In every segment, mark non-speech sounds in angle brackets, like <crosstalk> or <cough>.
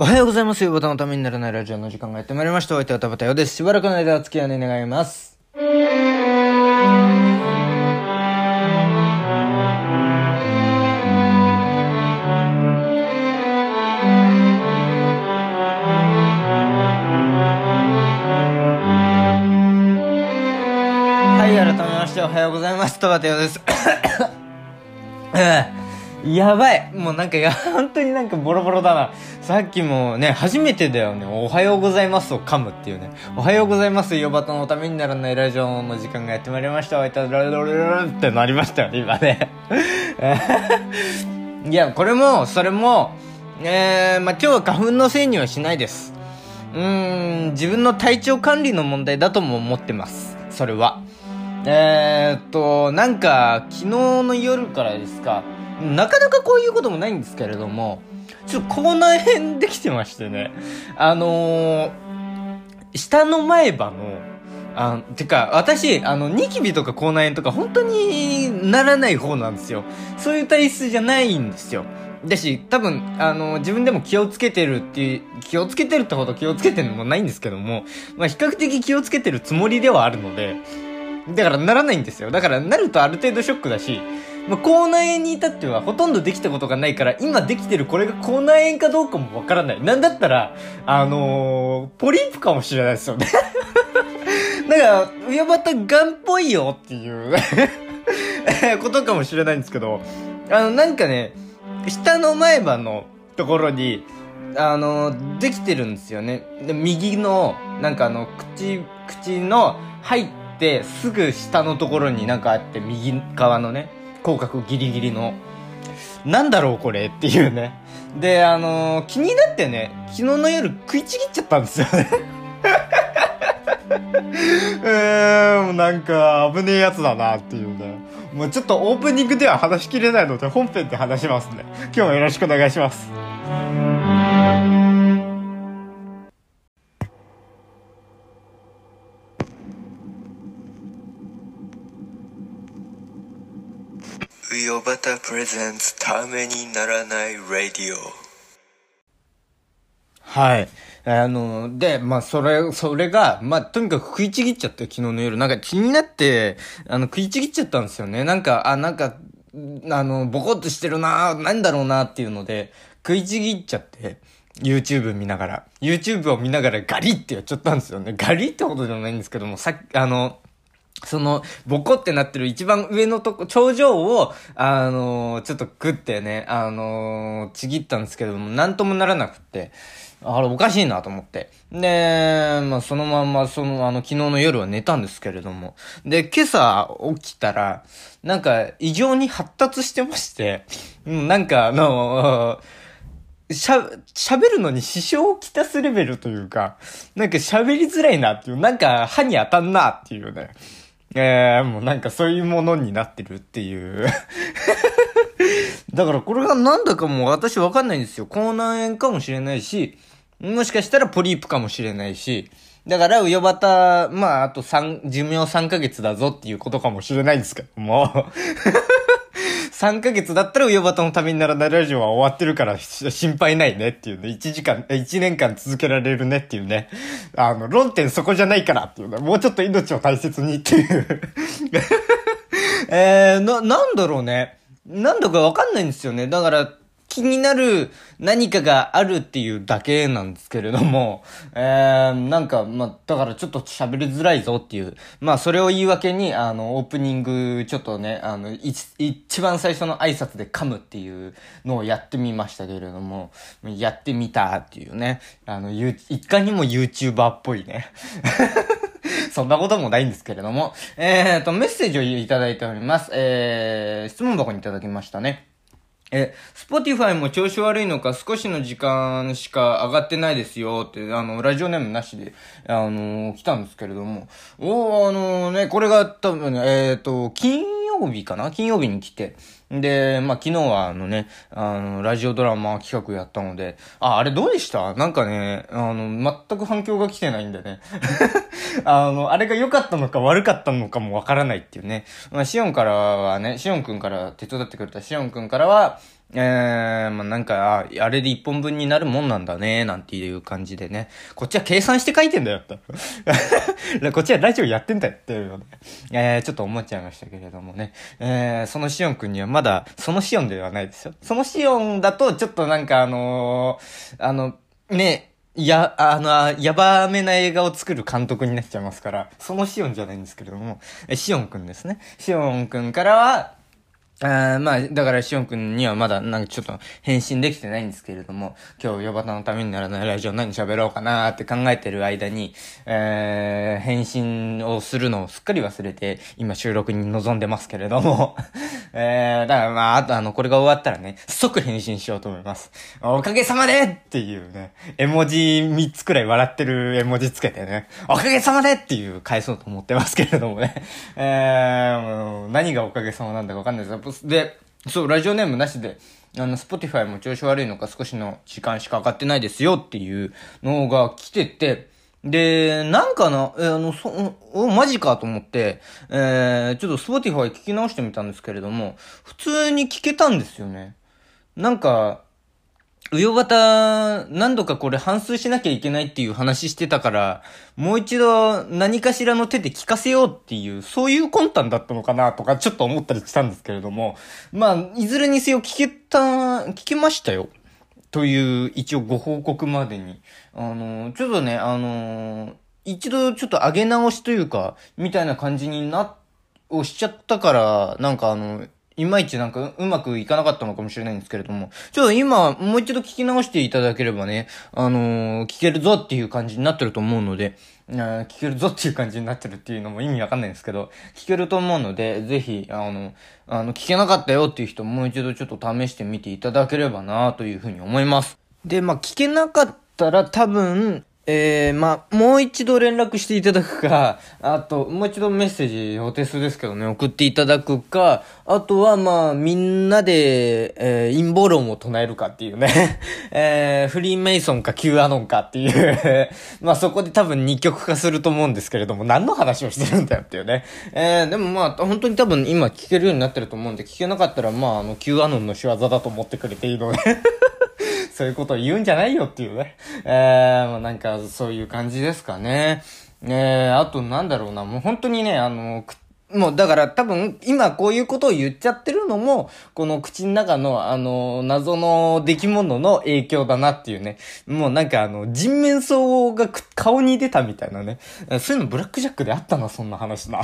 おはようございます。夕方のためにならないラジオの時間がやってまいりました。お相手は田畑よです。しばらくの間お付き合い願います。はい、改めましておはようございます。田畑ようです。やばいもうなんか、いや、本当になんかボロボロだな。さっきもね、初めてだよね。おはようございますを噛むっていうね。おはようございます。ヨバトのためにならないラジオの時間がやってまいりました。おいたららららってなりましたよね、今ね。いや、これも、それも、えー、まあ、今日は花粉のせいにはしないです。うーん、自分の体調管理の問題だとも思ってます。それは。えー、っと、なんか、昨日の夜からですか、なかなかこういうこともないんですけれども、ちょっと口内炎できてましてね。あのー、下の前歯の、あてか、私、あの、ニキビとか口内炎とか本当にならない方なんですよ。そういう体質じゃないんですよ。だし、多分、あの、自分でも気をつけてるっていう、気をつけてるってほど気をつけてるのもないんですけども、まあ、比較的気をつけてるつもりではあるので、だからならないんですよ。だからなるとある程度ショックだし、まあ、口内炎に至ってはほとんどできたことがないから、今できてるこれが口内炎かどうかもわからない。なんだったら、あのー、ポリープかもしれないですよね。<laughs> だから、上端がんっぽいよっていう <laughs> ことかもしれないんですけど、あの、なんかね、下の前歯のところに、あの、できてるんですよね。で、右の、なんかあの、口、口の入ってすぐ下のところになんかあって、右側のね、口角ギリギリの。なんだろうこれっていうね。で、あの気になってね、昨日の夜食いちぎっちゃったんですよね。<laughs> えー、もうなんか危ねえやつだなっていうね。もうちょっとオープニングでは話しきれないので本編で話しますね。今日もよろしくお願いします。We o b a t a presents ためにならない radio はい。あの、で、まあ、それ、それが、まあ、とにかく食いちぎっちゃって、昨日の夜。なんか気になって、あの、食いちぎっちゃったんですよね。なんか、あ、なんか、あの、ボコッとしてるななんだろうなっていうので、食いちぎっちゃって、YouTube 見ながら、YouTube を見ながらガリってやっちゃったんですよね。ガリってことじゃないんですけども、さっき、あの、その、ボコってなってる一番上のとこ、頂上を、あのーちょっと食ってね、あのーちぎったんですけども、なんともならなくって、あれおかしいなと思って。で、まあそのまんま、その、あの、昨日の夜は寝たんですけれども。で、今朝起きたら、なんか、異常に発達してまして、うんなんか、あのーしゃ、喋るのに支障をきたすレベルというか、なんか喋りづらいなっていう、なんか歯に当たんなっていうね。えー、もうなんかそういうものになってるっていう。<laughs> だからこれがなんだかもう私わかんないんですよ。口内炎かもしれないし、もしかしたらポリープかもしれないし、だから、ウヨバタ、まあ、あと三寿命3ヶ月だぞっていうことかもしれないんですけども。3ヶ月だったらウヨバトのためにならないラジオは終わってるから心配ないねっていうね。1時間、え1年間続けられるねっていうね。あの、論点そこじゃないからっていうね。もうちょっと命を大切にっていう。<laughs> えー、な、なんだろうね。なんだかわかんないんですよね。だから、気になる何かがあるっていうだけなんですけれども、<laughs> えー、なんか、ま、だからちょっと喋りづらいぞっていう、まあ、それを言い訳に、あの、オープニング、ちょっとね、あの、い一番最初の挨拶で噛むっていうのをやってみましたけれども、やってみたっていうね、あの、ゆいかにも YouTuber っぽいね。<laughs> そんなこともないんですけれども、えーと、メッセージをいただいております。えー、質問箱にいただきましたね。え、 Spotify も調子悪いのか少しの時間しか上がってないですよって、あの、ラジオネームなしで、あの来たんですけれども、おあのね、これが多分ね、えっ、と、金曜日かな？金曜日に来て、で、まあ、昨日はあのね、あの、ラジオドラマ企画やったので、あ、あれどうでした？なんかね、あの、全く反響が来てないんでね。<laughs> あの、あれが良かったのか悪かったのかもわからないっていうね。まあ、シオンからはね、シオンくんから手伝ってくれたシオンくんからは、えー、まあ、なんか、あ、あれで一本分になるもんなんだね、なんていう感じでね。こっちは計算して書いてんだよ、と。<laughs> こっちはラジオやってんだよ、っていうので。えー、ちょっと思っちゃいましたけれどもね。えー、そのシオンくんにはまだ、そのシオンではないですよ。そのシオンだと、ちょっとなんかあのー、あの、ね、や、あの、やばめな映画を作る監督になっちゃいますから、そのシオンじゃないんですけれども、え、シオンくんですね。シオンくんからは、あまあ、だから、しおんくんにはまだ、なんかちょっと返信できてないんですけれども、今日、ヨバタのためにならないラジオ何喋ろうかなーって考えてる間に、えー、返信をするのをすっかり忘れて、今収録に臨んでますけれども、<laughs> えー、だからまあ、あとあの、これが終わったらね、即返信しようと思います。おかげさまでっていうね、絵文字3つくらい笑ってる絵文字つけてね、おかげさまでっていう返そうと思ってますけれどもね、えー、何がおかげさまなんだかわかんないですで、そう、ラジオネームなしで、あの、 Spotify も調子悪いのか少しの時間しか上がってないですよっていうのが来てて、で、なんかな、えー、あの、そ、お、マジかと思って、えー、ちょっと Spotify 聞き直してみたんですけれども、普通に聞けたんですよね。なんか、うよばた、何度かこれ反芻しなきゃいけないっていう話してたから、もう一度何かしらの手で聞かせようっていう、そういう魂胆だったのかなとかちょっと思ったりしたんですけれども、まあ、いずれにせよ聞けた、聞けましたよ。という一応ご報告までに。あの、ちょっとね、あの、一度ちょっと上げ直しというか、みたいな感じにな、をしちゃったから、なんかあの、いまいちなんかうまくいかなかったのかもしれないんですけれども、ちょっと今、もう一度聞き直していただければね、あのー、聞けるぞっていう感じになってると思うので、聞けるぞっていう感じになってるっていうのも意味わかんないんですけど、聞けると思うので、ぜひ、あの、あの、聞けなかったよっていう人もう一度ちょっと試してみていただければなというふうに思います。で、まあ、聞けなかったら多分、えー、まあ、もう一度連絡していただくか、<laughs> あと、もう一度メッセージ、お手数ですけどね、送っていただくか、あとは、まあ、みんなで、えー、陰謀論を唱えるかっていうね、<laughs> えー、フリーメイソンか Q アノンかっていう。<laughs> まあ、そこで多分二極化すると思うんですけれども、何の話をしてるんだよっていうね。えー、でもまあ、本当に多分今聞けるようになってると思うんで、聞けなかったら、まあ、あの、Q アノンの仕業だと思ってくれていいので。そういうことを言うんじゃないよっていうね。えー、なんかそういう感じですかね。え、あとなんだろうな、もう本当にね、あの、もうだから多分今こういうことを言っちゃってるのも、この口の中のあの、謎の出来物の影響だなっていうね。もうなんかあの、人面相が顔に出たみたいなね。そういうのブラックジャックであったな、そんな話な。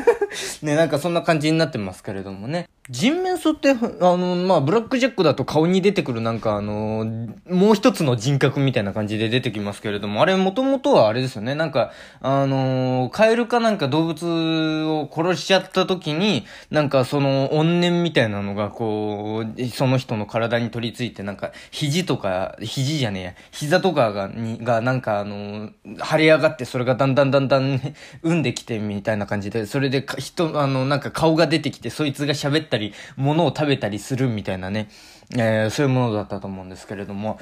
<laughs> ね、なんかそんな感じになってますけれどもね。人面相って、あの、まあ、ブラックジャックだと顔に出てくるなんかあの、もう一つの人格みたいな感じで出てきますけれども、あれもともとはあれですよね。なんか、あの、カエルかなんか動物を殺しちゃった時に、なんかその怨念みたいなのがこう、その人の体に取り付いて、なんか、肘とか、肘じゃねえや、膝とかが、に、がなんかあの、腫れ上がって、それがだんだんだんだん、ね、<laughs> 産んできてみたいな感じで、それで人、あの、なんか顔が出てきて、そいつが喋ってたり、物を食べたりするみたいなね、えー、そういうものだったと思うんですけれども、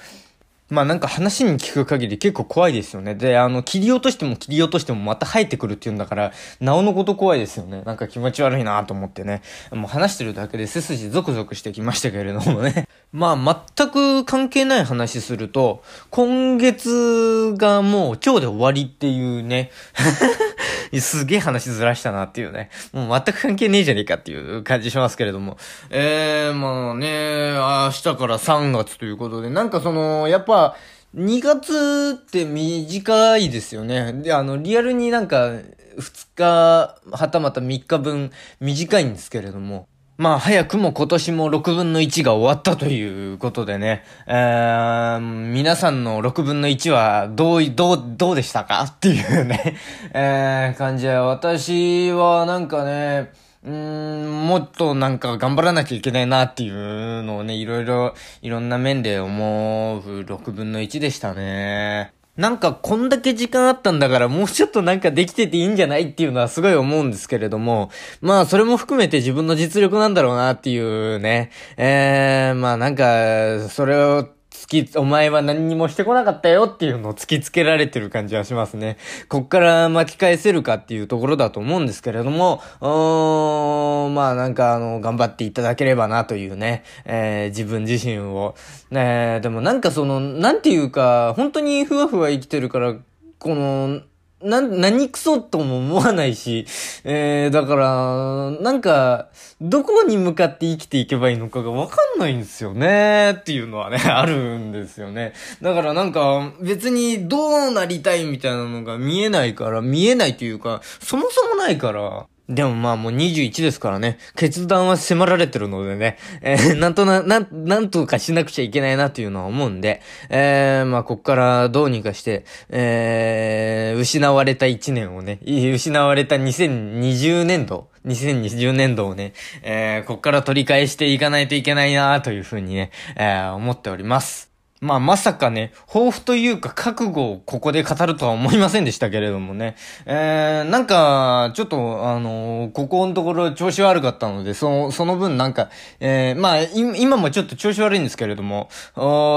まあなんか話に聞く限り結構怖いですよね。で、あの、切り落としても切り落としてもまた生えてくるっていうんだから、なおのこと怖いですよね。なんか気持ち悪いなと思ってね。もう話してるだけで背筋ゾクゾクしてきましたけれどもね。<laughs> まあ全く関係ない話すると、今月がもう今日で終わりっていうね。<laughs> すげえ話ずらしたなっていうね。もう全く関係ねえじゃねえかっていう感じしますけれども。えー、まあね、明日から3月ということで、なんかその、やっぱ、2月って短いですよね。で、あの、リアルになんか、2日、はたまた3日分短いんですけれども。まあ、早くも今年も6分の1が終わったということでね、えー、皆さんの6分の1はどう、どう、どうでしたかっていうね、えー、感じで、私はなんかね、ん、もっとなんか頑張らなきゃいけないなっていうのをね、いろいろ、いろんな面で思う6分の1でしたね。なんかこんだけ時間あったんだからもうちょっとなんかできてていいんじゃないっていうのはすごい思うんですけれども、まあそれも含めて自分の実力なんだろうなっていうね、えー、まあなんか、それを突き、お前は何にもしてこなかったよっていうのを突きつけられてる感じはしますね。こっから巻き返せるかっていうところだと思うんですけれども、うーん、まあなんかあの、頑張っていただければなというね、えー、自分自身を。ねでもなんかその、なんていうか、本当にふわふわ生きてるから、この、な、何クソとも思わないし、えー、だから、なんか、どこに向かって生きていけばいいのかがわかんないんですよね、っていうのはね、<laughs> あるんですよね。だからなんか、別にどうなりたいみたいなのが見えないから、見えないというか、そもそもないから、でもまあもう21ですからね、決断は迫られてるのでね、えー、<laughs> なんとな、なん、なんとかしなくちゃいけないなというのは思うんで、えー、まあこっからどうにかして、えー、失われた1年をね、失われた2020年度、2020年度をね、えー、こっから取り返していかないといけないなというふうにね、えー、思っております。まあまさかね、抱負というか覚悟をここで語るとは思いませんでしたけれどもね。えー、なんか、ちょっと、あのー、ここのところ調子悪かったので、その、その分なんか、えー、まあ、今もちょっと調子悪いんですけれども、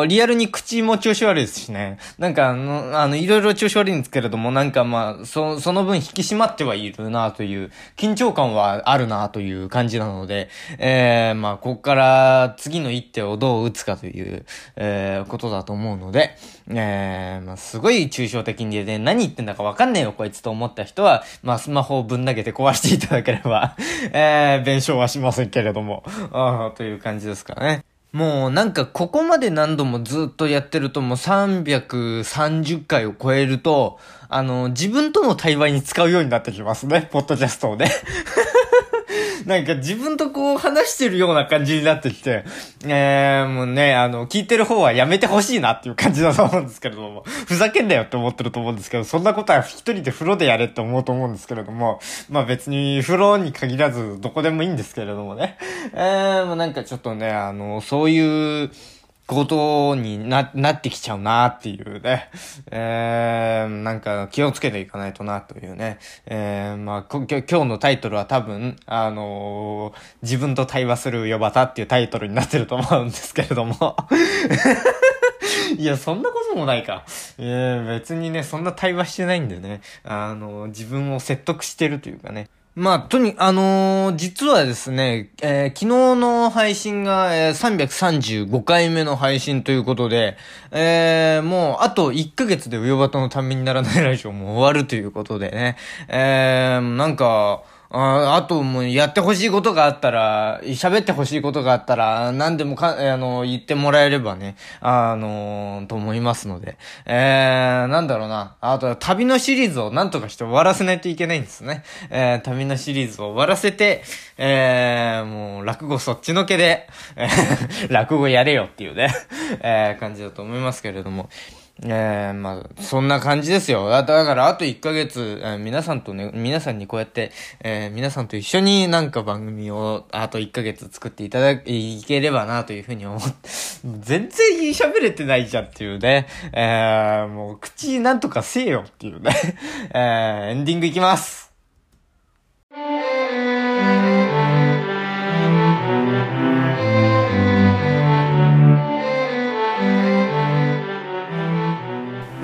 リアルに口も調子悪いですしね。なんか、あの、あの、いろいろ調子悪いんですけれども、なんかまあ、そ、その分引き締まってはいるなという、緊張感はあるなという感じなので、えー、まあ、ここから次の一手をどう打つかという、えー、ことだと思うので、えー、まあ、すごい抽象的にね、何言ってんだかわかんねえよ、こいつと思った人は、まあ、スマホをぶん投げて壊していただければ <laughs> えー、弁償はしませんけれども、あという感じですかね。もうなんかここまで何度もずっとやってるともう330回を超えると、あの、自分との対話に使うようになってきますね、ポッドキャストをね。<laughs> <laughs> なんか自分とこう話してるような感じになってきて、えー、もうね、あの、聞いてる方はやめてほしいなっていう感じだと思うんですけれども、<laughs> ふざけんなよって思ってると思うんですけど、そんなことは一人で風呂でやれって思うと思うんですけれども、まあ別に風呂に限らずどこでもいいんですけれどもね、えー、もうなんかちょっとね、あの、そういう、ことにな、なってきちゃうなっていうね。えー、なんか気をつけていかないとなというね。えー、まあ、今日のタイトルは多分、あのー、自分と対話するヨバタっていうタイトルになってると思うんですけれども。<laughs> いや、そんなこともないか。えー、別にね、そんな対話してないんでね。あのー、自分を説得してるというかね。まあ、とに、あのー、実はですね、えー、昨日の配信が、えー、335回目の配信ということで、えー、もう、あと1ヶ月でウヨバトのためにならないラジオも終わるということでね、えー、なんか、ああともうやってほしいことがあったら、喋ってほしいことがあったら、何でもか、あの、言ってもらえればね、あの、と思いますので。えー、なんだろうな。あと、旅のシリーズを何とかして終わらせないといけないんですね。えー、旅のシリーズを終わらせて、えー、もう、落語そっちのけで、えー、<laughs> 落語やれよっていうね、えー、感じだと思いますけれども。えー、まあ、そんな感じですよ。だから、あと1ヶ月、えー、皆さんとね、皆さんにこうやって、えー、皆さんと一緒になんか番組を、あと1ヶ月作っていただいければな、というふうに思って、<laughs> 全然喋れてないじゃんっていうね。えー、もう、口なんとかせえよっていうね。<laughs> えー、エンディングいきます。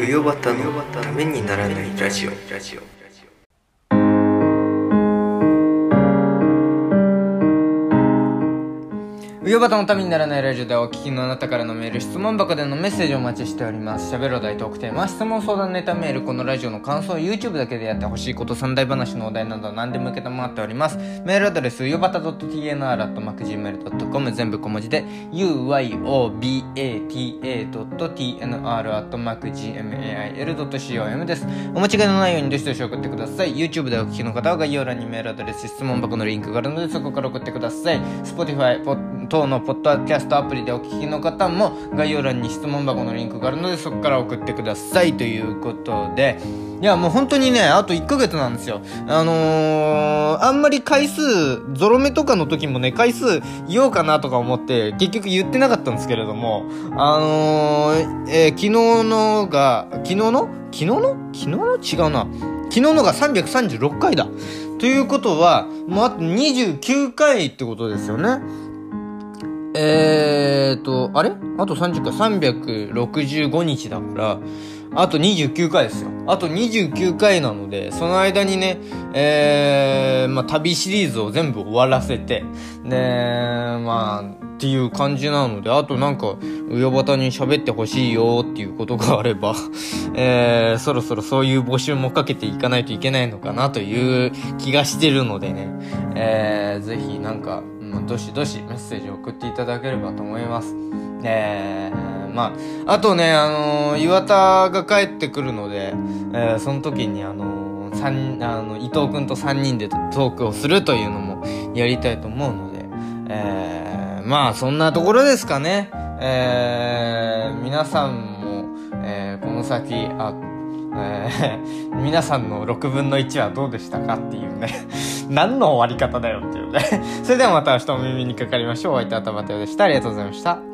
ヨバタのためにならないラジオ。ラジオ冬バタのためにならないラジオではお聞きのあなたからのメール、質問箱でのメッセージをお待ちしております。喋るお題トークテーマ、質問相談ネタメール、このラジオの感想、YouTube だけでやってほしいこと、三大話のお題など何でも受けたまっております。メールアドレス、うよばた .tnr.macgmail.com 全部小文字で、uyobata.tnr.macgmail.com です。お間違いのないようにどしどし送ってください。YouTube でお聞きの方は概要欄にメールアドレス、質問箱のリンクがあるのでそこから送ってください。Spotify、等のポッドキャストアプリでお聞きの方も概要欄に質問箱のリンクがあるのでそこから送ってくださいということで。いやもう本当にねあと1ヶ月なんですよ。あのー、あんまり回数ゾロ目とかの時もね回数言おうかなとか思って結局言ってなかったんですけれども。あのー、えー、昨日のが昨日の？昨日の？昨日の？違うな。昨日のが336回だ。ということは、もうあと29回ってことですよね。ええーと、あれ？あと30回、365日だから、あと29回ですよ。あと29回なので、その間にね、えー、まあ、旅シリーズを全部終わらせて、で、まあ、っていう感じなので、あとなんか、うよばたに喋ってほしいよっていうことがあれば、<laughs> えー、そろそろそういう募集もかけていかないといけないのかなという気がしてるのでね、えー、ぜひなんか、まあ、どしどしメッセージを送っていただければと思います。えー、まあ、あとね、あのー岩田が帰ってくるので、えーその時にあのーあの、伊藤くんと3人でトークをするというのもやりたいと思うので、えー、まあ、そんなところですかね。えー、皆さんも、えー、この先、あ、えー、<laughs> 皆さんの6分の1はどうでしたかっていうね。<laughs> 何の終わり方だよって <laughs> それではまた明日お耳にかかりましょう。お相手はたまたよでした。ありがとうございました。